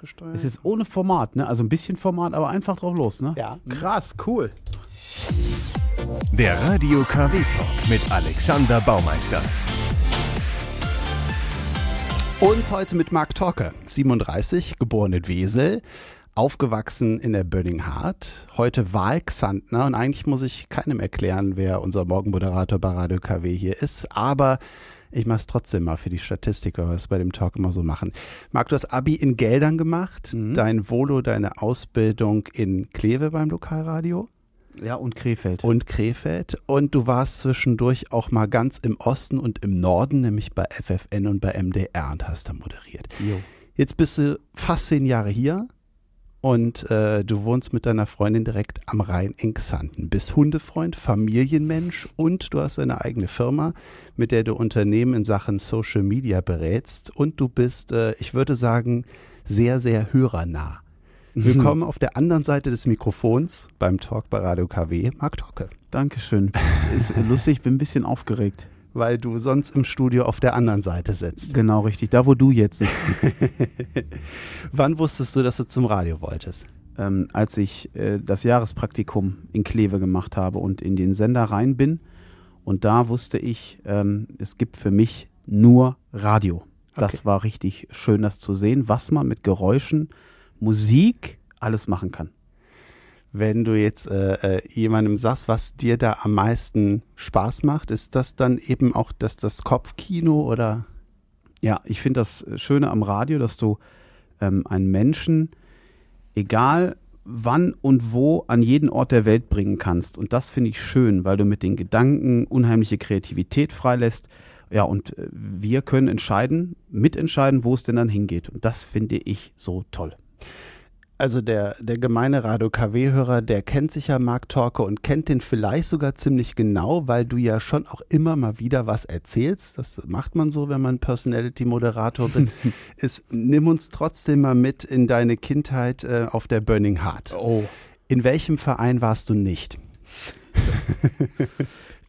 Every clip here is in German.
ausgesteuert. Ist jetzt ohne Format, ne? Also ein bisschen Format, aber einfach drauf los, ne? Ja. Krass, cool. Der Radio KW Talk mit Alexander Baumeister. Und heute mit Marc Torke, 37, geboren in Wesel, aufgewachsen in der Burning Heart, heute Wahlxantner und eigentlich muss ich keinem erklären, wer unser Morgenmoderator bei Radio KW hier ist, aber ich mache es trotzdem mal für die Statistik, weil wir es bei dem Talk immer so machen. Marc, du hast Abi in Geldern gemacht, Mhm. dein Volo, deine Ausbildung in Kleve beim Lokalradio Ja, und Krefeld. und Krefeld und du warst zwischendurch auch mal ganz im Osten und im Norden, nämlich bei FFN und bei MDR und hast da moderiert. Jo. Jetzt bist du fast zehn Jahre hier und äh, du wohnst mit deiner Freundin direkt am Rhein in Xanten. Bist Hundefreund, Familienmensch und du hast eine eigene Firma, mit der du Unternehmen in Sachen Social Media berätst und du bist, äh, ich würde sagen, sehr, sehr hörernah. Willkommen auf der anderen Seite des Mikrofons beim Talk bei Radio KW, Marc Tocke. Dankeschön. Ist lustig, ich bin ein bisschen aufgeregt. Weil du sonst im Studio auf der anderen Seite sitzt. Genau, richtig. Da, wo du jetzt sitzt. Wann wusstest du, dass du zum Radio wolltest? ähm, als ich äh, das Jahrespraktikum in Kleve gemacht habe und in den Sender rein bin. Und da wusste ich, ähm, es gibt für mich nur Radio. Das Okay. war richtig schön, das zu sehen, was man mit Geräuschen, Musik, alles machen kann. Wenn du jetzt äh, äh, jemandem sagst, was dir da am meisten Spaß macht, ist das dann eben auch das, das Kopfkino oder? Ja, ich finde das Schöne am Radio, dass du ähm, einen Menschen, egal wann und wo, an jeden Ort der Welt bringen kannst. Und das finde ich schön, weil du mit den Gedanken unheimliche Kreativität freilässt. Ja, und äh, wir können entscheiden, mitentscheiden, wo es denn dann hingeht. Und das finde ich so toll. Also der, der gemeine Radio KW-Hörer, der kennt sich ja Marc Torke und kennt den vielleicht sogar ziemlich genau, weil du ja schon auch immer mal wieder was erzählst. Das macht man so, wenn man Personality-Moderator bin- ist. Nimm uns trotzdem mal mit in deine Kindheit äh, auf der Burning Heart. Oh. In welchem Verein warst du nicht?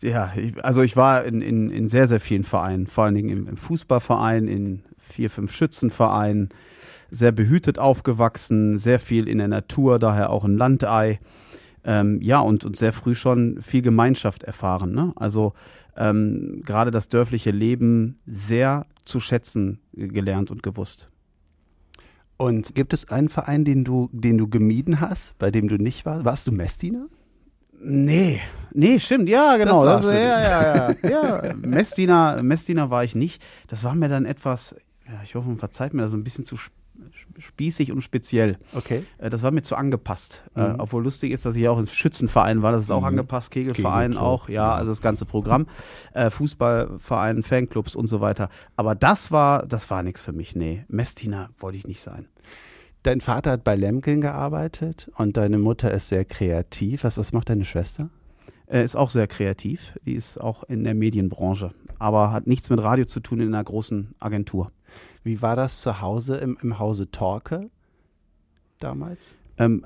Ja, ich, also ich war in, in, in sehr, sehr vielen Vereinen, vor allen Dingen im, im Fußballverein, in vier, fünf Schützenvereinen, sehr behütet aufgewachsen, sehr viel in der Natur, daher auch ein Landei. Ähm, ja, und, und sehr früh schon viel Gemeinschaft erfahren. Ne? Also ähm, gerade das dörfliche Leben sehr zu schätzen gelernt und gewusst. Und gibt es einen Verein, den du, den du gemieden hast, bei dem du nicht warst? Warst du Messdiener? Nee, nee, stimmt, ja, genau. Das Das, ja, ja, ja. ja. Messdiener, Messdiener war ich nicht. Das war mir dann etwas, ja, ich hoffe, man verzeiht mir das ein bisschen zu sp- spießig und speziell. Okay. Äh, Das war mir zu angepasst. Äh, Mhm. obwohl lustig ist, dass ich auch im Schützenverein war, das ist auch Mhm. angepasst, Kegelverein Kegelclub, auch, ja, also das ganze Programm, äh, Fußballverein, Fanclubs und so weiter. Aber das war, das war nichts für mich, nee. Messdiener wollte ich nicht sein. Dein Vater hat bei Lemken gearbeitet und deine Mutter ist sehr kreativ. Was, was macht deine Schwester? Äh, ist auch sehr kreativ, die ist auch in der Medienbranche, aber hat nichts mit Radio zu tun in einer großen Agentur. Wie war das zu Hause im, im Hause Torke damals? Ähm,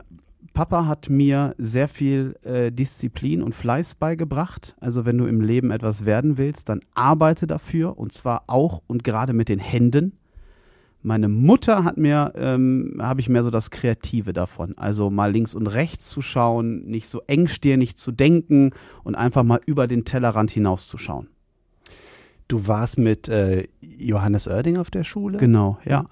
Papa hat mir sehr viel äh, Disziplin und Fleiß beigebracht. Also wenn du im Leben etwas werden willst, dann arbeite dafür und zwar auch und gerade mit den Händen. Meine Mutter hat mir, ähm, habe ich mehr so das Kreative davon. Also mal links und rechts zu schauen, nicht so engstirnig zu denken und einfach mal über den Tellerrand hinauszuschauen. Du warst mit äh, Johannes Oerding auf der Schule? Genau, ja.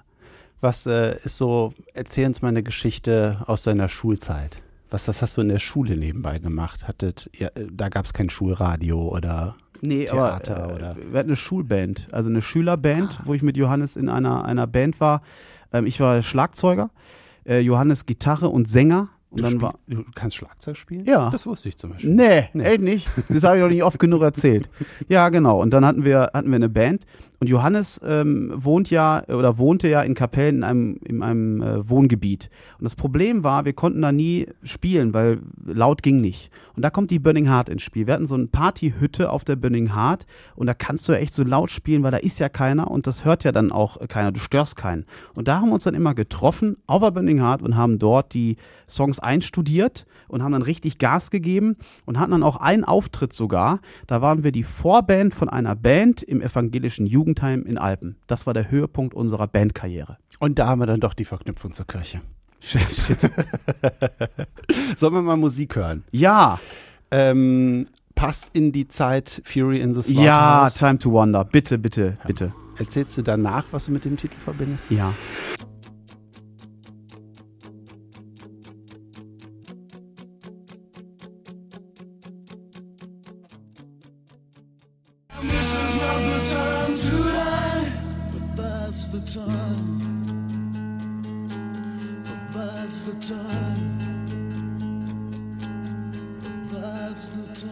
Was äh, ist so, erzähl uns mal eine Geschichte aus deiner Schulzeit. Was, was hast du in der Schule nebenbei gemacht? Hattet, ja, äh, da gab es kein Schulradio oder Nee, Theater aber äh, oder- wir hatten eine Schulband, also eine Schülerband, wo ich mit Johannes in einer, einer Band war. Ähm, ich war Schlagzeuger, äh, Johannes Gitarre und Sänger. Und du, dann war. du kannst Schlagzeug spielen? Ja. Das wusste ich zum Beispiel. Nee, Nee. echt nicht. Das habe ich doch nicht oft genug erzählt. Ja, genau. Und dann hatten wir, hatten wir eine Band. Und Johannes ähm, wohnt ja oder wohnte ja in Kapellen in einem, in einem äh, Wohngebiet. Und das Problem war, wir konnten da nie spielen, weil laut ging nicht. Und da kommt die Burning Heart ins Spiel. Wir hatten so eine Partyhütte auf der Burning Heart und da kannst du ja echt so laut spielen, weil da ist ja keiner und das hört ja dann auch keiner. Du störst keinen. Und da haben wir uns dann immer getroffen auf der Burning Heart und haben dort die Songs einstudiert und haben dann richtig Gas gegeben und hatten dann auch einen Auftritt sogar. Da waren wir die Vorband von einer Band im evangelischen Jugenddienst Jugendheim in Alpen. Das war der Höhepunkt unserer Bandkarriere. Und da haben wir dann doch die Verknüpfung zur Kirche. Sollen wir mal Musik hören? Ja, Ähm, passt in die Zeit Fury in the ja, Slaughterhouse. Time to Wonder. Bitte, bitte, bitte. Erzählst du danach, was du mit dem Titel verbindest? Ja. That's the time. But that's the time. But that's the time.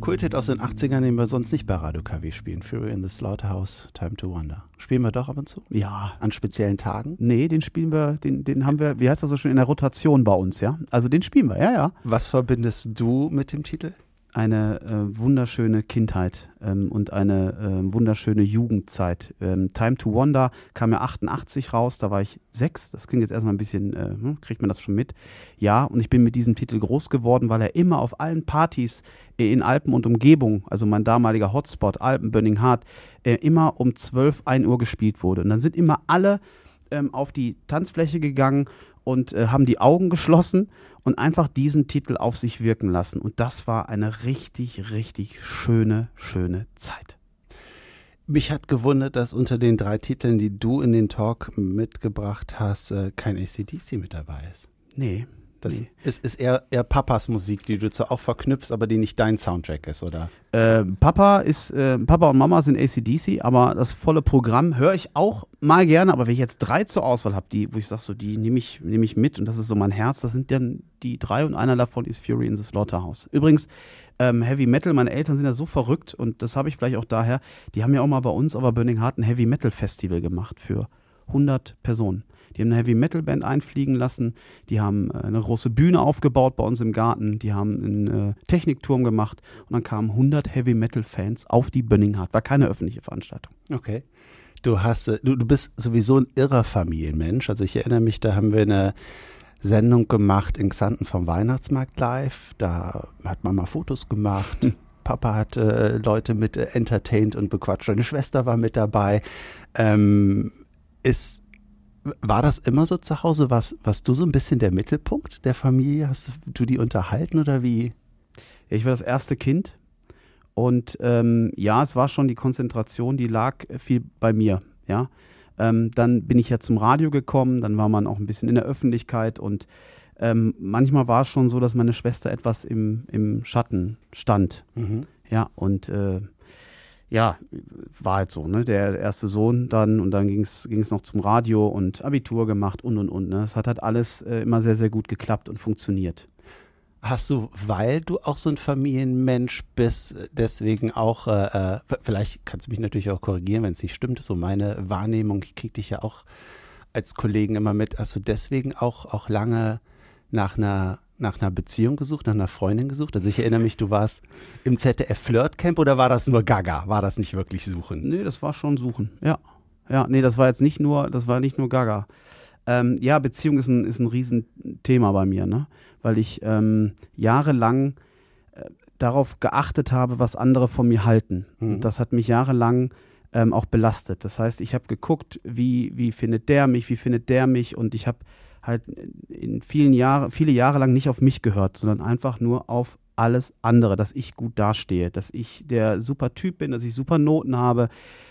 Kulthit aus den 80ern, den wir sonst nicht bei Radio KW spielen. Fury in the Slaughterhouse, Time to Wonder. Spielen wir doch ab und zu? Ja. An speziellen Tagen? Nee, den spielen wir, den, den haben wir, wie heißt das so schön, in der Rotation bei uns, ja? Also den spielen wir, ja, ja. Was verbindest du mit dem Titel? Eine äh, wunderschöne Kindheit ähm, und eine äh, wunderschöne Jugendzeit. Ähm, Time to Wonder kam ja 88 raus, da war ich sechs. Das klingt jetzt erstmal ein bisschen, äh, hm, kriegt man das schon mit? Ja, und ich bin mit diesem Titel groß geworden, weil er immer auf allen Partys äh, in Alpen und Umgebung, also mein damaliger Hotspot, Alpen, Burning Heart, äh, immer um 12, 1 Uhr gespielt wurde. Und dann sind immer alle ähm, auf die Tanzfläche gegangen und äh, haben die Augen geschlossen und einfach diesen Titel auf sich wirken lassen. Und das war eine richtig, richtig schöne, schöne Zeit. Mich hat gewundert, dass unter den drei Titeln, die du in den Talk mitgebracht hast, äh, kein ACDC mit dabei ist. Nee. Das nee. ist, ist eher, eher Papas Musik, die du zwar auch verknüpfst, aber die nicht dein Soundtrack ist, oder? Äh, Papa ist, äh, Papa und Mama sind ACDC, aber das volle Programm höre ich auch mal gerne, aber wenn ich jetzt drei zur Auswahl habe, die, wo ich sage, so, die nehme ich, nehm ich mit und das ist so mein Herz, das sind dann die drei und einer davon ist Fury in the Slaughterhouse. Übrigens, ähm, Heavy Metal, meine Eltern sind ja so verrückt und das habe ich vielleicht auch daher, die haben ja auch mal bei uns aber Burning Heart ein Heavy Metal Festival gemacht für 100 Personen. Die haben eine Heavy Metal Band einfliegen lassen, die haben äh, eine große Bühne aufgebaut bei uns im Garten, die haben einen äh, Technikturm gemacht und dann kamen 100 Heavy Metal Fans auf die Burning Heart. War keine öffentliche Veranstaltung. Okay. Du hast, äh, du, du bist sowieso ein irrer Familienmensch. Also ich erinnere mich, da haben wir eine Sendung gemacht in Xanten vom Weihnachtsmarkt live. Da hat Mama Fotos gemacht. Papa hat äh, Leute mit äh, entertained und bequatscht. Deine Schwester war mit dabei. Ähm, ist, war das immer so zu Hause? Warst, warst du so ein bisschen der Mittelpunkt der Familie? Hast du die unterhalten oder wie? Ich war das erste Kind und ähm, ja, es war schon die Konzentration, die lag viel bei mir, ja. Ähm, dann bin ich ja zum Radio gekommen, dann war man auch ein bisschen in der Öffentlichkeit und ähm, manchmal war es schon so, dass meine Schwester etwas im, im Schatten stand, Mhm. ja, und äh, ja, war halt so, ne? Der erste Sohn dann und dann ging es noch zum Radio und Abitur gemacht und und und. Ne? Es hat halt alles äh, immer sehr, sehr gut geklappt und funktioniert. Hast du, weil du auch so ein Familienmensch bist, deswegen auch, äh, äh, vielleicht kannst du mich natürlich auch korrigieren, wenn es nicht stimmt, so meine Wahrnehmung, ich krieg dich ja auch als Kollegen immer mit, hast du deswegen auch, auch lange nach einer, nach einer Beziehung gesucht, nach einer Freundin gesucht? Also ich erinnere mich, du warst im ZDF Flirtcamp oder war das nur Gaga? War das nicht wirklich Suchen? Nee, das war schon Suchen. Ja. Ja, nee, das war jetzt nicht nur, das war nicht nur Gaga. Ähm, ja, Beziehung ist ein, ist ein Riesenthema bei mir, ne? Weil ich ähm, jahrelang äh, darauf geachtet habe, was andere von mir halten. Mhm. Und das hat mich jahrelang ähm, auch belastet. Das heißt, ich habe geguckt, wie, wie findet der mich, wie findet der mich und ich habe halt in vielen Jahren, viele Jahre lang nicht auf mich gehört, sondern einfach nur auf alles andere, dass ich gut dastehe, dass ich der super Typ bin, dass ich super Noten habe,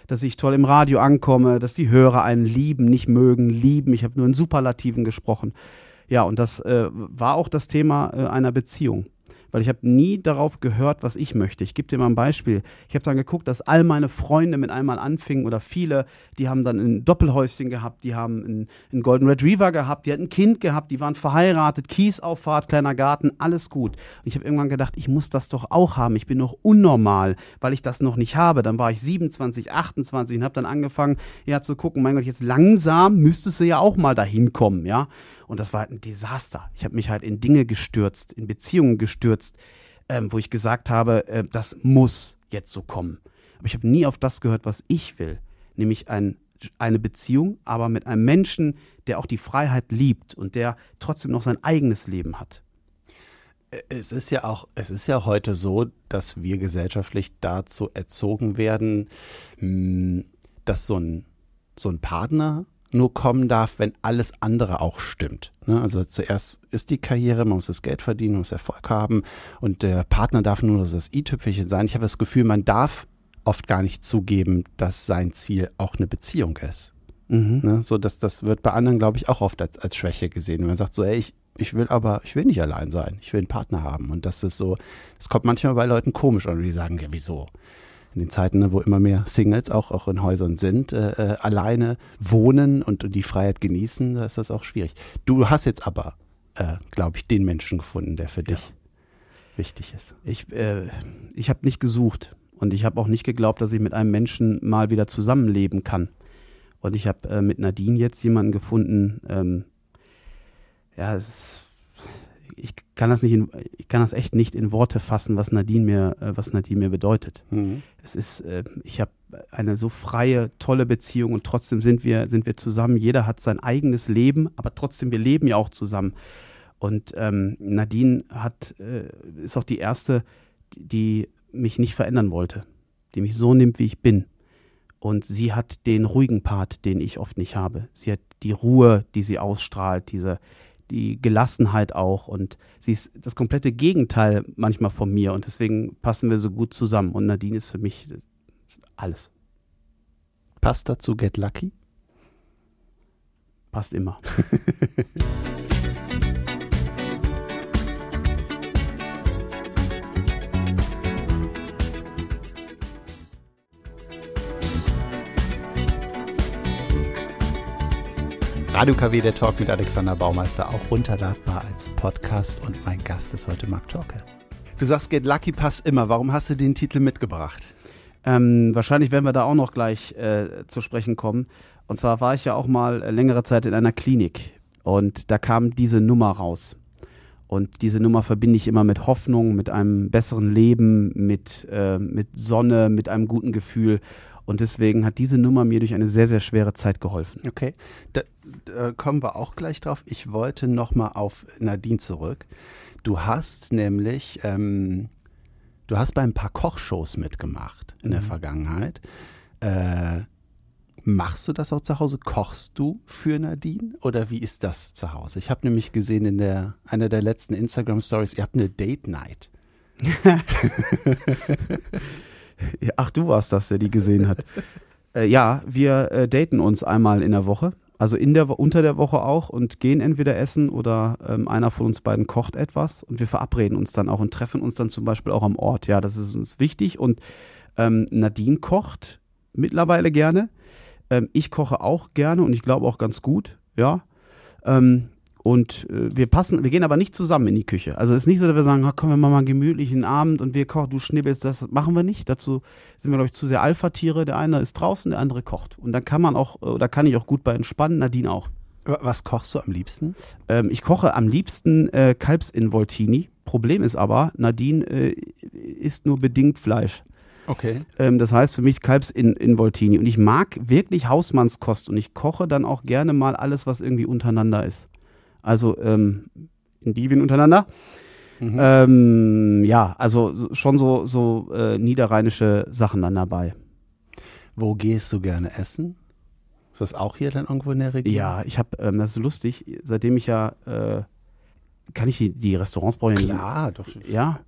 dass ich toll im Radio ankomme, dass die Hörer einen lieben, nicht mögen, lieben. Ich habe nur in Superlativen gesprochen. Ja, und das äh, war auch das Thema äh, einer Beziehung. Weil ich habe nie darauf gehört, was ich möchte. Ich gebe dir mal ein Beispiel. Ich habe dann geguckt, dass all meine Freunde mit einmal anfingen oder viele, die haben dann ein Doppelhäuschen gehabt, die haben einen, einen Golden Retriever gehabt, die hatten ein Kind gehabt, die waren verheiratet, Kiesauffahrt, kleiner Garten, alles gut. Und ich habe irgendwann gedacht, ich muss das doch auch haben. Ich bin noch unnormal, weil ich das noch nicht habe. Dann war ich 27, 28 und habe dann angefangen, ja, zu gucken, mein Gott, jetzt langsam müsstest du ja auch mal dahin kommen, ja. Und das war halt ein Desaster. Ich habe mich halt in Dinge gestürzt, in Beziehungen gestürzt, ähm, wo ich gesagt habe, äh, das muss jetzt so kommen. Aber ich habe nie auf das gehört, was ich will, nämlich ein, eine Beziehung, aber mit einem Menschen, der auch die Freiheit liebt und der trotzdem noch sein eigenes Leben hat. Es ist ja auch, es ist ja heute so, dass wir gesellschaftlich dazu erzogen werden, mh, dass so ein, so ein Partner nur kommen darf, wenn alles andere auch stimmt. Ne? Also zuerst ist die Karriere, man muss das Geld verdienen, man muss Erfolg haben und der Partner darf nur so das i-Tüpfelchen sein. Ich habe das Gefühl, man darf oft gar nicht zugeben, dass sein Ziel auch eine Beziehung ist. Mhm. Ne? So, dass das wird bei anderen, glaube ich, auch oft als, als Schwäche gesehen. Wenn man sagt so, ey, ich, ich will aber, ich will nicht allein sein, ich will einen Partner haben. Und das ist so, das kommt manchmal bei Leuten komisch an, die sagen, ja, wieso? In den Zeiten, ne, wo immer mehr Singles auch, auch in Häusern sind, äh, äh, alleine wohnen und, und die Freiheit genießen, da ist das auch schwierig. Du hast jetzt aber, äh, glaube ich, den Menschen gefunden, der für dich wichtig ist. Ich, äh, ich habe nicht gesucht und ich habe auch nicht geglaubt, dass ich mit einem Menschen mal wieder zusammenleben kann. Und ich habe äh, mit Nadine jetzt jemanden gefunden, ähm, ja, es ist, ich kann das nicht, in, ich kann das echt nicht in Worte fassen, was Nadine mir, äh, was Nadine mir bedeutet. Es ist, äh, ich habe eine so freie, tolle Beziehung und trotzdem sind wir, sind wir zusammen. Jeder hat sein eigenes Leben, aber trotzdem, wir leben ja auch zusammen. Und ähm, Nadine hat, äh, ist auch die erste, die mich nicht verändern wollte, die mich so nimmt, wie ich bin. Und sie hat den ruhigen Part, den ich oft nicht habe. Sie hat die Ruhe, die sie ausstrahlt, diese, die Gelassenheit auch. Und sie ist das komplette Gegenteil manchmal von mir. Und deswegen passen wir so gut zusammen. Und Nadine ist für mich alles. Passt dazu Get Lucky? Passt immer. Radio KW, der Talk mit Alexander Baumeister, auch runterladbar als Podcast und mein Gast ist heute Marc Torke. Du sagst, Get Lucky passt immer. Warum hast du den Titel mitgebracht? Ähm, wahrscheinlich werden wir da auch noch gleich äh, zu sprechen kommen. Und zwar war ich ja auch mal äh, längere Zeit in einer Klinik und da kam diese Nummer raus. Und diese Nummer verbinde ich immer mit Hoffnung, mit einem besseren Leben, mit, äh, mit Sonne, mit einem guten Gefühl. Und deswegen hat diese Nummer mir durch eine sehr, sehr schwere Zeit geholfen. Okay, da, da kommen wir auch gleich drauf. Ich wollte nochmal auf Nadine zurück. Du hast nämlich, ähm, du hast bei ein paar Kochshows mitgemacht in der Vergangenheit. Äh, machst du das auch zu Hause? Kochst du für Nadine oder wie ist das zu Hause? Ich habe nämlich gesehen in der einer der letzten Instagram Stories, ihr habt eine Date Night. Ach, du warst das, der die gesehen hat. äh, ja, wir äh, daten uns einmal in der Woche. Also in der, unter der Woche auch und gehen entweder essen oder ähm, einer von uns beiden kocht etwas und wir verabreden uns dann auch und treffen uns dann zum Beispiel auch am Ort. Ja, das ist uns wichtig und ähm, Nadine kocht mittlerweile gerne. Ähm, ich koche auch gerne und ich glaube auch ganz gut. Ja. Und äh, wir passen, wir gehen aber nicht zusammen in die Küche. Also es ist nicht so, dass wir sagen, "Ah, komm, wir machen mal einen gemütlichen Abend und wir kochen, du schnibbelst, das machen wir nicht. Dazu sind wir, glaube ich, zu sehr Alpha-Tiere. Der eine ist draußen, der andere kocht. Und dann kann man auch, oder kann ich auch gut bei entspannen, Nadine auch. Wa- Was kochst du am liebsten? Ähm, ich koche am liebsten äh, Kalbsinvoltini. Problem ist aber, Nadine äh, isst nur bedingt Fleisch. Okay. Ähm, das heißt für mich Kalbsinvoltini. Und ich mag wirklich Hausmannskost und ich koche dann auch gerne mal alles, was irgendwie untereinander ist. Also ähm, Indivien untereinander. Mhm. Ähm, ja, also so- schon so, so äh, niederrheinische Sachen dann dabei. Wo gehst du gerne essen? Ist das auch hier dann irgendwo in der Region? Ja, ich habe, ähm, das ist lustig, seitdem ich ja, äh, kann ich die, die Restaurants brauchen? Klar, doch. Ja.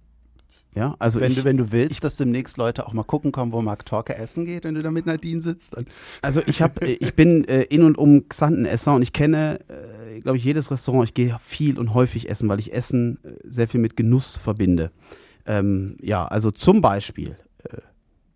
Ja, also wenn, ich, du, wenn du willst, dass demnächst Leute auch mal gucken kommen, wo Mark Torke essen geht, wenn du da mit Nadine sitzt, dann Also ich habe, ich bin äh, in und um Xantenesser und ich kenne, äh, glaube ich, jedes Restaurant. Ich gehe viel und häufig essen, weil ich Essen äh, sehr viel mit Genuss verbinde. Ähm, ja, also zum Beispiel äh,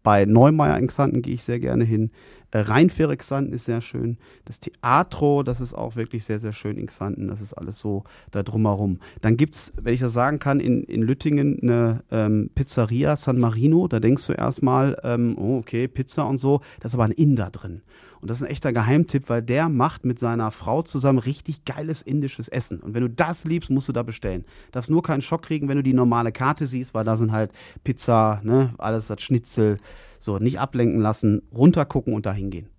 bei Neumeier in Xanten gehe ich sehr gerne hin. Äh, Rheinfähre Xanten ist sehr schön. Das Theatro, das ist auch wirklich sehr, sehr schön in Xanten. Das ist alles so da drumherum. Dann gibt's, wenn ich das sagen kann, in, in Lüttingen eine ähm, Pizzeria San Marino. Da denkst du erstmal, ähm, oh, okay, Pizza und so. Da ist aber ein Inder drin. Und das ist ein echter Geheimtipp, weil der macht mit seiner Frau zusammen richtig geiles indisches Essen. Und wenn du das liebst, musst du da bestellen. Darfst nur keinen Schock kriegen, wenn du die normale Karte siehst, weil da sind halt Pizza, ne, alles das Schnitzel. So, nicht ablenken lassen, runtergucken und dahin gehen.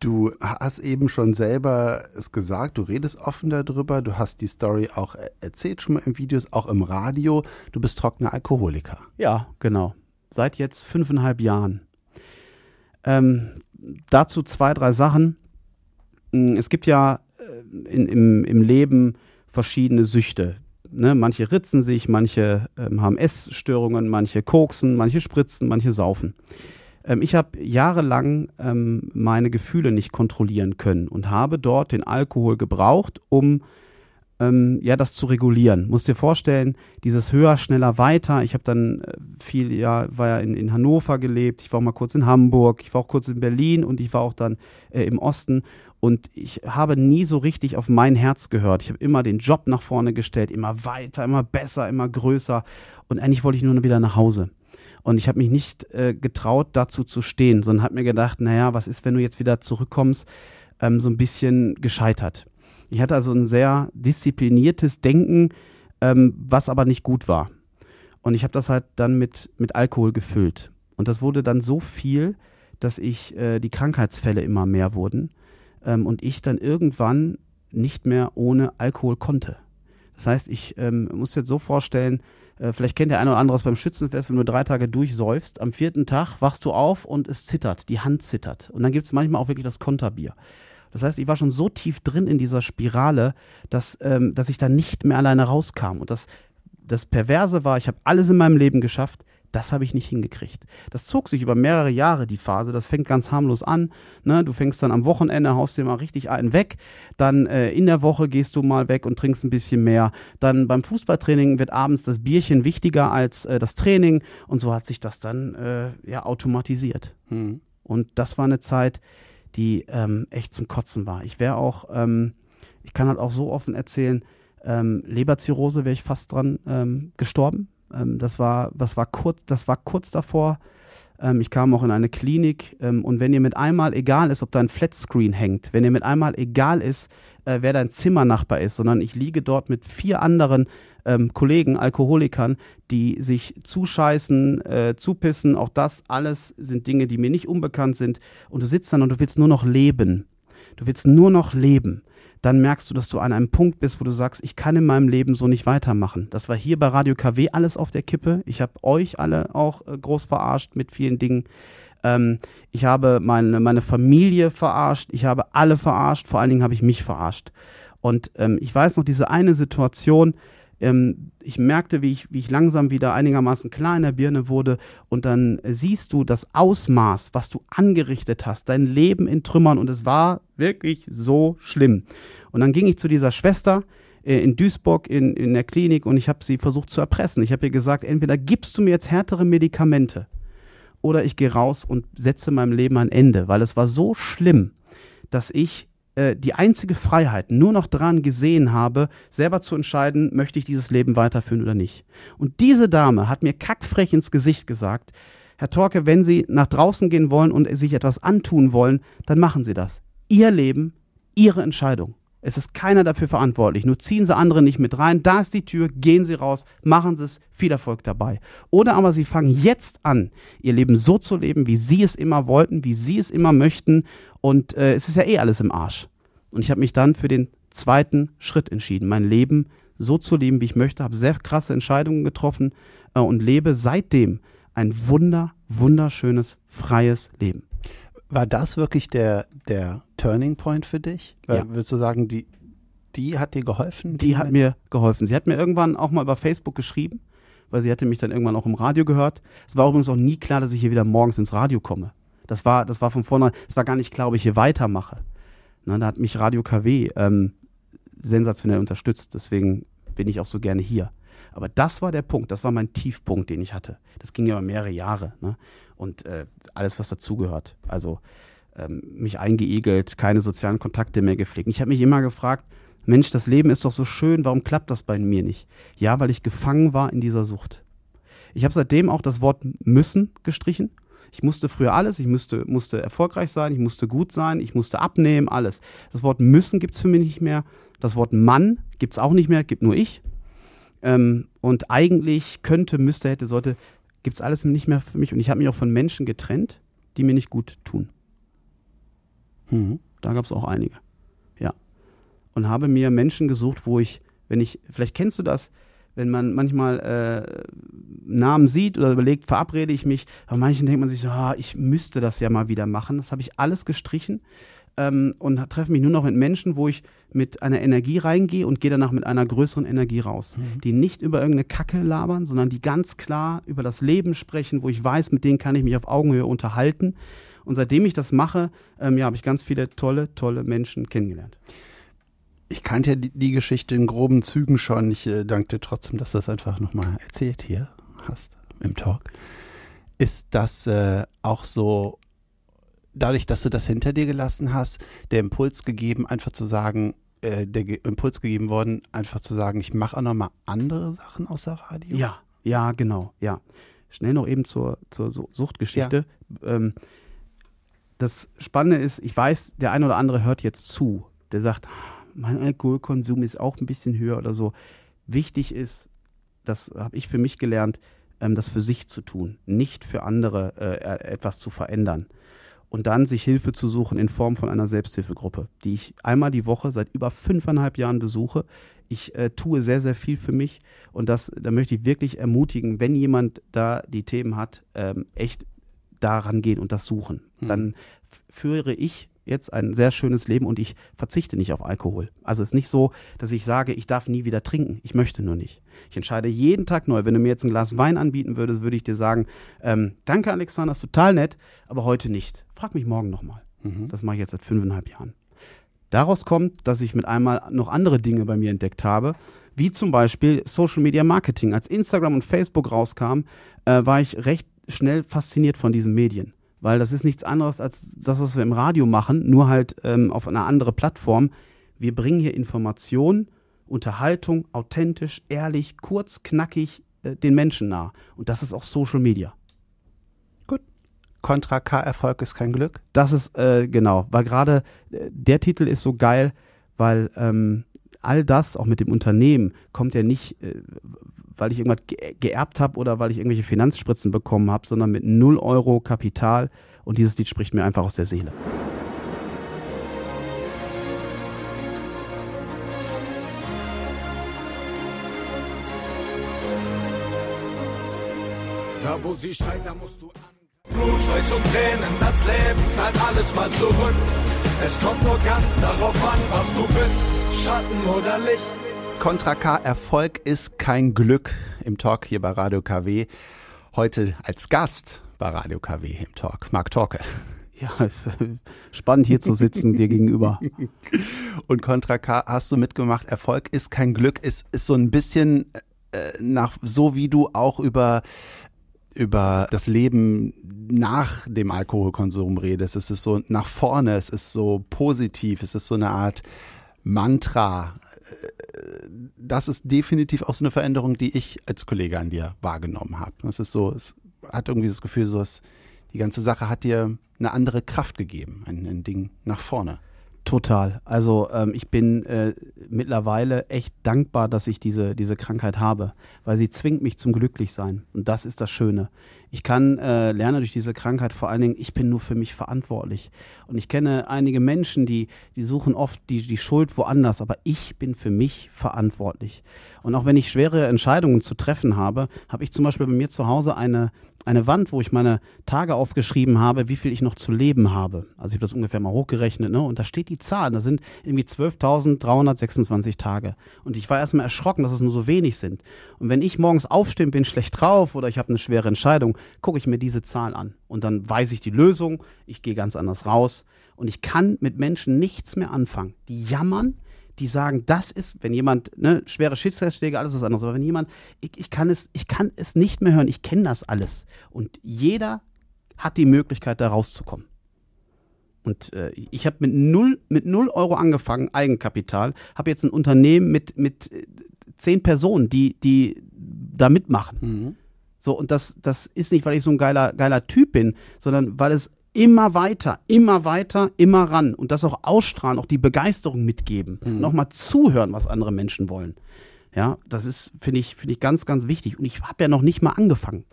Du hast eben schon selber es gesagt, du redest offen darüber, du hast die Story auch e- erzählt schon mal in Videos, auch im Radio. Du bist trockener Alkoholiker. Ja, genau. Seit jetzt fünfeinhalb Jahren. Ähm, dazu zwei, drei Sachen. Mm, Es gibt ja äh, in, im, im Leben verschiedene Süchte. Ne? Manche ritzen sich, manche ähm, haben Essstörungen, manche koksen, manche spritzen, manche saufen. Ähm, ich habe jahrelang ähm, meine Gefühle nicht kontrollieren können und habe dort den Alkohol gebraucht, um ähm, ja das zu regulieren. Musst dir vorstellen, dieses höher, schneller, weiter. Ich habe dann äh, viel, ja, war ja in, in Hannover gelebt, ich war auch mal kurz in Hamburg, ich war auch kurz in Berlin und ich war auch dann äh, im Osten. Und ich habe nie so richtig auf mein Herz gehört. Ich habe immer den Job nach vorne gestellt, immer weiter, immer besser, immer größer. Und eigentlich wollte ich nur wieder nach Hause. Und ich habe mich nicht äh, getraut, dazu zu stehen, sondern habe mir gedacht, naja, was ist, wenn du jetzt wieder zurückkommst, ähm, so ein bisschen gescheitert. Ich hatte also ein sehr diszipliniertes Denken, ähm, was aber nicht gut war. Und ich habe das halt dann mit, mit Alkohol gefüllt. Und das wurde dann so viel, dass ich äh, die Krankheitsfälle immer mehr wurden ähm, und ich dann irgendwann nicht mehr ohne Alkohol konnte. Das heißt, ich ähm, muss jetzt so vorstellen, äh, vielleicht kennt der eine oder andere es beim Schützenfest, wenn du drei Tage durchsäufst, am vierten Tag wachst du auf und es zittert, die Hand zittert. Und dann gibt es manchmal auch wirklich das Konterbier. Das heißt, ich war schon so tief drin in dieser Spirale, dass, ähm, dass ich da nicht mehr alleine rauskam. Und das, das Perverse war, ich habe alles in meinem Leben geschafft, das habe ich nicht hingekriegt. Das zog sich über mehrere Jahre, die Phase. Das fängt ganz harmlos an. Ne? Du fängst dann am Wochenende, haust dir mal richtig einen weg. Dann äh, in der Woche gehst du mal weg und trinkst ein bisschen mehr. Dann beim Fußballtraining wird abends das Bierchen wichtiger als äh, das Training. Und so hat sich das dann äh, ja automatisiert. Hm. Und das war eine Zeit, die ähm, echt zum Kotzen war. Ich wäre auch, ähm, ich kann halt auch so offen erzählen, ähm, Leberzirrhose wäre ich fast dran ähm, gestorben. Ähm, das war, das war kurz, das war kurz davor. Ähm, ich kam auch in eine Klinik und wenn dir mit einmal egal ist, ob da ein Flatscreen hängt, wenn dir mit einmal egal ist, äh, wer dein Zimmernachbar ist, sondern ich liege dort mit vier anderen ähm, Kollegen, Alkoholikern, die sich zuscheißen, äh, zupissen, auch das alles sind Dinge, die mir nicht unbekannt sind. Und du sitzt dann und du willst nur noch leben. Du willst nur noch leben. Dann merkst du, dass du an einem Punkt bist, wo du sagst, ich kann in meinem Leben so nicht weitermachen. Das war hier bei Radio KW alles auf der Kippe. Ich habe euch alle auch äh, groß verarscht mit vielen Dingen. Ähm, ich habe meine, meine Familie verarscht. Ich habe alle verarscht. Vor allen Dingen habe ich mich verarscht. Und ähm, ich weiß noch diese eine Situation, ähm, ich merkte, wie ich, wie ich langsam wieder einigermaßen klar in der Birne wurde und dann siehst du das Ausmaß, was du angerichtet hast, dein Leben in Trümmern und es war wirklich so schlimm. Und dann ging ich zu dieser Schwester äh, in Duisburg in, in der Klinik und ich habe sie versucht zu erpressen. Ich habe ihr gesagt, entweder gibst du mir jetzt härtere Medikamente oder ich gehe raus und setze meinem Leben ein Ende, weil es war so schlimm, dass ich äh, die einzige Freiheit nur noch dran gesehen habe, selber zu entscheiden, möchte ich dieses Leben weiterführen oder nicht. Und diese Dame hat mir kackfrech ins Gesicht gesagt, Herr Torke, wenn Sie nach draußen gehen wollen und sich etwas antun wollen, dann machen Sie das. Ihr Leben, Ihre Entscheidung. Es ist keiner dafür verantwortlich. Nur ziehen Sie andere nicht mit rein. Da ist die Tür. Gehen Sie raus. Machen Sie es. Viel Erfolg dabei. Oder aber Sie fangen jetzt an, Ihr Leben so zu leben, wie Sie es immer wollten, wie Sie es immer möchten. Und äh, es ist ja eh alles im Arsch. Und ich habe mich dann für den zweiten Schritt entschieden. Mein Leben so zu leben, wie ich möchte. Habe sehr krasse Entscheidungen getroffen äh, und lebe seitdem ein wunder, wunderschönes, freies Leben. War das wirklich der, der Turning Point für dich? Weil, Ja. Würdest du sagen, die, die hat dir geholfen? Die hat mir geholfen. Sie hat mir irgendwann auch mal über Facebook geschrieben, weil sie hatte mich dann irgendwann auch im Radio gehört. Es war übrigens auch nie klar, dass ich hier wieder morgens ins Radio komme. Das war, das war von vornherein, es war gar nicht klar, ob ich hier weitermache. Na, da hat mich Radio KW ähm, sensationell unterstützt. Deswegen bin ich auch so gerne hier. Aber das war der Punkt, das war mein Tiefpunkt, den ich hatte. Das ging ja über mehrere Jahre. Ne? Und äh, alles, was dazugehört. Also ähm, mich eingeigelt, keine sozialen Kontakte mehr gepflegt. Ich habe mich immer gefragt, Mensch, das Leben ist doch so schön, warum klappt das bei mir nicht? Ja, weil ich gefangen war in dieser Sucht. Ich habe seitdem auch das Wort müssen gestrichen. Ich musste früher alles, ich musste, musste erfolgreich sein, ich musste gut sein, ich musste abnehmen, alles. Das Wort müssen gibt's für mich nicht mehr. Das Wort Mann gibt's auch nicht mehr, gibt nur ich. Ähm, und eigentlich könnte, müsste, hätte, sollte, gibt's alles nicht mehr für mich. Und ich habe mich auch von Menschen getrennt, die mir nicht gut tun. Mhm. Da gab es auch einige. Ja. Und habe mir Menschen gesucht, wo ich, wenn ich, vielleicht kennst du das, wenn man manchmal äh, Namen sieht oder überlegt, verabrede ich mich, bei manchen denkt man sich so, ah, ich müsste das ja mal wieder machen. Das habe ich alles gestrichen ähm, und treffe mich nur noch mit Menschen, wo ich mit einer Energie reingehe und gehe danach mit einer größeren Energie raus. Die nicht über irgendeine Kacke labern, sondern die ganz klar über das Leben sprechen, wo ich weiß, mit denen kann ich mich auf Augenhöhe unterhalten. Und seitdem ich das mache, ähm, ja, habe ich ganz viele tolle, tolle Menschen kennengelernt. Ich kannte ja die, die Geschichte in groben Zügen schon. Ich äh, danke dir trotzdem, dass du das einfach nochmal erzählt hier hast im Talk. Ist das äh, auch so, dadurch, dass du das hinter dir gelassen hast, der Impuls gegeben, einfach zu sagen, äh, der Ge Impuls gegeben worden, einfach zu sagen, ich mache auch nochmal andere Sachen außer Radio? Ja, ja, genau, ja. Schnell noch eben zur, zur Su- Suchtgeschichte. Ähm, das Spannende ist, ich weiß, der eine oder andere hört jetzt zu, der sagt, mein Alkoholkonsum ist auch ein bisschen höher oder so. Wichtig ist, das habe ich für mich gelernt, ähm, das für sich zu tun, nicht für andere äh, etwas zu verändern. Und dann sich Hilfe zu suchen in Form von einer Selbsthilfegruppe, die ich einmal die Woche seit über fünfeinhalb Jahren besuche. Ich äh, tue sehr, sehr viel für mich und das, da möchte ich wirklich ermutigen, wenn jemand da die Themen hat, ähm, echt daran gehen und das suchen. Dann f- führe ich jetzt ein sehr schönes Leben und ich verzichte nicht auf Alkohol. Also es ist nicht so, dass ich sage, ich darf nie wieder trinken. Ich möchte nur nicht. Ich entscheide jeden Tag neu. Wenn du mir jetzt ein Glas Wein anbieten würdest, würde ich dir sagen, ähm, danke Alexander, ist total nett, aber heute nicht. Frag mich morgen nochmal. Das mache ich jetzt seit fünfeinhalb Jahren. Daraus kommt, dass ich mit einmal noch andere Dinge bei mir entdeckt habe, wie zum Beispiel Social Media Marketing. Als Instagram und Facebook rauskam, äh, war ich recht schnell fasziniert von diesen Medien. Weil das ist nichts anderes als das, was wir im Radio machen, nur halt ähm, auf einer anderen Plattform. Wir bringen hier Information, Unterhaltung, authentisch, ehrlich, kurz, knackig äh, den Menschen nah. Und das ist auch Social Media. Contra K, Erfolg ist kein Glück. Das ist, äh, genau, weil gerade äh, der Titel ist so geil, weil ähm, all das, auch mit dem Unternehmen, kommt ja nicht, äh, weil ich irgendwas ge geerbt habe oder weil ich irgendwelche Finanzspritzen bekommen habe, sondern mit 0 Euro Kapital. Und dieses Lied spricht mir einfach aus der Seele. Da wo sie scheint, da musst du an. Blut, Schweiß und Tränen, das Leben zahlt alles mal zurück. Es kommt nur ganz darauf an, was du bist, Schatten oder Licht. Contra K, Erfolg ist kein Glück im Talk hier bei Radio KW. Heute als Gast bei Radio KW im Talk, Marc Torke. Ja, ist äh, spannend hier zu sitzen, dir gegenüber. Und Contra K hast du mitgemacht. Erfolg ist kein Glück, ist, ist so ein bisschen äh, nach, so wie du auch über, über das Leben nach dem Alkoholkonsum redest. Es ist so nach vorne, es ist so positiv, es ist so eine Art Mantra. Äh, Das ist definitiv auch so eine Veränderung, die ich als Kollege an dir wahrgenommen habe. Das ist so, es hat irgendwie das Gefühl, so, es, die ganze Sache hat dir eine andere Kraft gegeben, ein, ein Ding nach vorne. Total. Also ähm, ich bin äh, mittlerweile echt dankbar, dass ich diese, diese Krankheit habe, weil sie zwingt mich zum Glücklichsein. Und das ist das Schöne. Ich kann äh, lerne durch diese Krankheit vor allen Dingen, ich bin nur für mich verantwortlich. Und ich kenne einige Menschen, die, die suchen oft die, die Schuld woanders, aber ich bin für mich verantwortlich. Und auch wenn ich schwere Entscheidungen zu treffen habe, habe ich zum Beispiel bei mir zu Hause eine, eine Wand, wo ich meine Tage aufgeschrieben habe, wie viel ich noch zu leben habe. Also ich habe das ungefähr mal hochgerechnet, ne? Und da steht die Zahl, da sind irgendwie 12.326 Tage. Und ich war erstmal erschrocken, dass es nur so wenig sind. Und wenn ich morgens aufstehe bin schlecht drauf oder ich habe eine schwere Entscheidung, gucke ich mir diese Zahl an. Und dann weiß ich die Lösung, ich gehe ganz anders raus. Und ich kann mit Menschen nichts mehr anfangen. Die jammern, die sagen, das ist, wenn jemand, ne, schwere Schicksalsschläge, alles was anderes, aber wenn jemand, ich, ich kann es, ich kann es nicht mehr hören, ich kenne das alles. Und jeder hat die Möglichkeit, da rauszukommen. Und äh, ich habe mit null, mit null Euro angefangen, Eigenkapital, habe jetzt ein Unternehmen mit, mit äh, zehn Personen, die, die da mitmachen. So, und das, das ist nicht, weil ich so ein geiler, geiler Typ bin, sondern weil es immer weiter, immer weiter, immer ran und das auch ausstrahlen, auch die Begeisterung mitgeben und auch mal zuhören, was andere Menschen wollen. Ja, das ist, finde ich, finde ich ganz, ganz wichtig. Und ich habe ja noch nicht mal angefangen.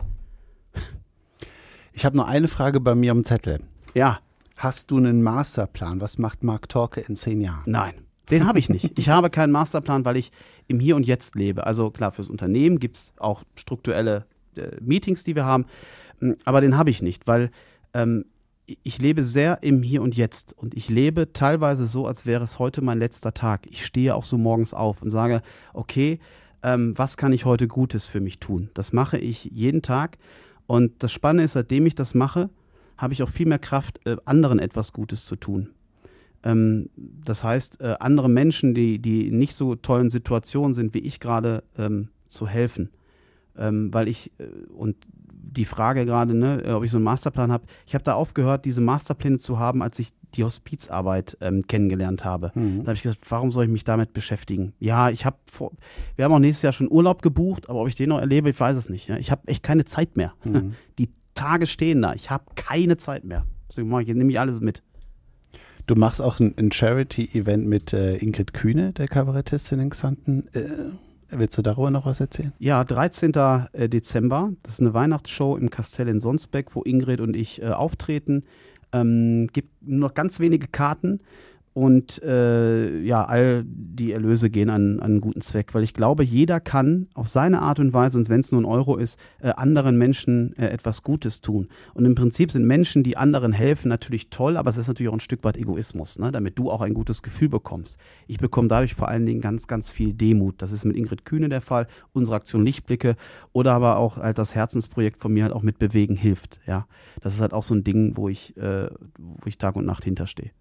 Ich habe nur eine Frage bei mir am Zettel. Ja, Hast du einen Masterplan? Was macht Mark Torke in zehn Jahren? Nein, den habe ich nicht. Ich habe keinen Masterplan, weil ich im Hier und Jetzt lebe. Also klar, fürs Unternehmen gibt es auch strukturelle Meetings, die wir haben, mm, aber den habe ich nicht, weil ähm, ich lebe sehr im Hier und Jetzt und ich lebe teilweise so, als wäre es heute mein letzter Tag. Ich stehe auch so morgens auf und sage, okay, ähm, was kann ich heute Gutes für mich tun? Das mache ich jeden Tag und das Spannende ist, seitdem ich das mache, habe ich auch viel mehr Kraft, äh, anderen etwas Gutes zu tun. Ähm, das heißt, äh, andere Menschen, die, die nicht so tollen Situationen sind wie ich gerade, ähm, zu helfen. Ähm, weil ich, äh, und die Frage gerade, ne, ob ich so einen Masterplan habe, ich habe da aufgehört, diese Masterpläne zu haben, als ich die Hospizarbeit ähm, kennengelernt habe. Mhm. Da habe ich gesagt, warum soll ich mich damit beschäftigen? Ja, ich habe vor, wir haben auch nächstes Jahr schon Urlaub gebucht, aber ob ich den noch erlebe, ich weiß es nicht. Ja. Ich habe echt keine Zeit mehr. Mhm. Die Tage stehen da. Ich habe keine Zeit mehr. Deswegen mache ich, nehme ich alles mit. Du machst auch ein, ein Charity-Event mit äh, Ingrid Kühne, der Kabarettistin in Xanten. Äh, willst du darüber noch was erzählen? Ja, 13. Äh, Dezember. Das ist eine Weihnachtsshow im Kastell in Sonsbeck, wo Ingrid und ich äh, auftreten. Ähm, gibt nur noch ganz wenige Karten. Und äh, ja, all die Erlöse gehen an, an einen guten Zweck, weil ich glaube, jeder kann auf seine Art und Weise, und wenn es nur ein Euro ist, äh, anderen Menschen äh, etwas Gutes tun. Und im Prinzip sind Menschen, die anderen helfen, natürlich toll, aber es ist natürlich auch ein Stück weit Egoismus, ne? damit du auch ein gutes Gefühl bekommst. Ich bekomme dadurch vor allen Dingen ganz, ganz viel Demut. Das ist mit Ingrid Kühne der Fall, unsere Aktion Lichtblicke oder aber auch halt das Herzensprojekt von mir halt auch mit Bewegen hilft. Ja, das ist halt auch so ein Ding, wo ich, äh, wo ich Tag und Nacht hinterstehe.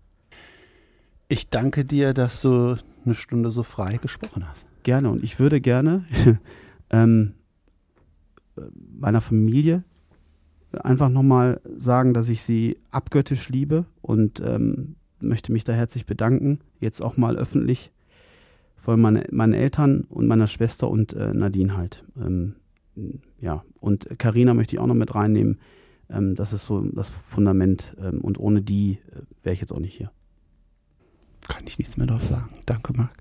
Ich danke dir, dass du eine Stunde so frei gesprochen hast. Gerne und ich würde gerne ähm, meiner Familie einfach nochmal sagen, dass ich sie abgöttisch liebe und ähm, möchte mich da herzlich bedanken, jetzt auch mal öffentlich von meine, meinen Eltern und meiner Schwester und äh, Nadine halt. Ähm, ja, und Karina möchte ich auch noch mit reinnehmen. Ähm, das ist so das Fundament ähm, und ohne die äh, wäre ich jetzt auch nicht hier kann ich nichts mehr drauf sagen. Danke, Marc.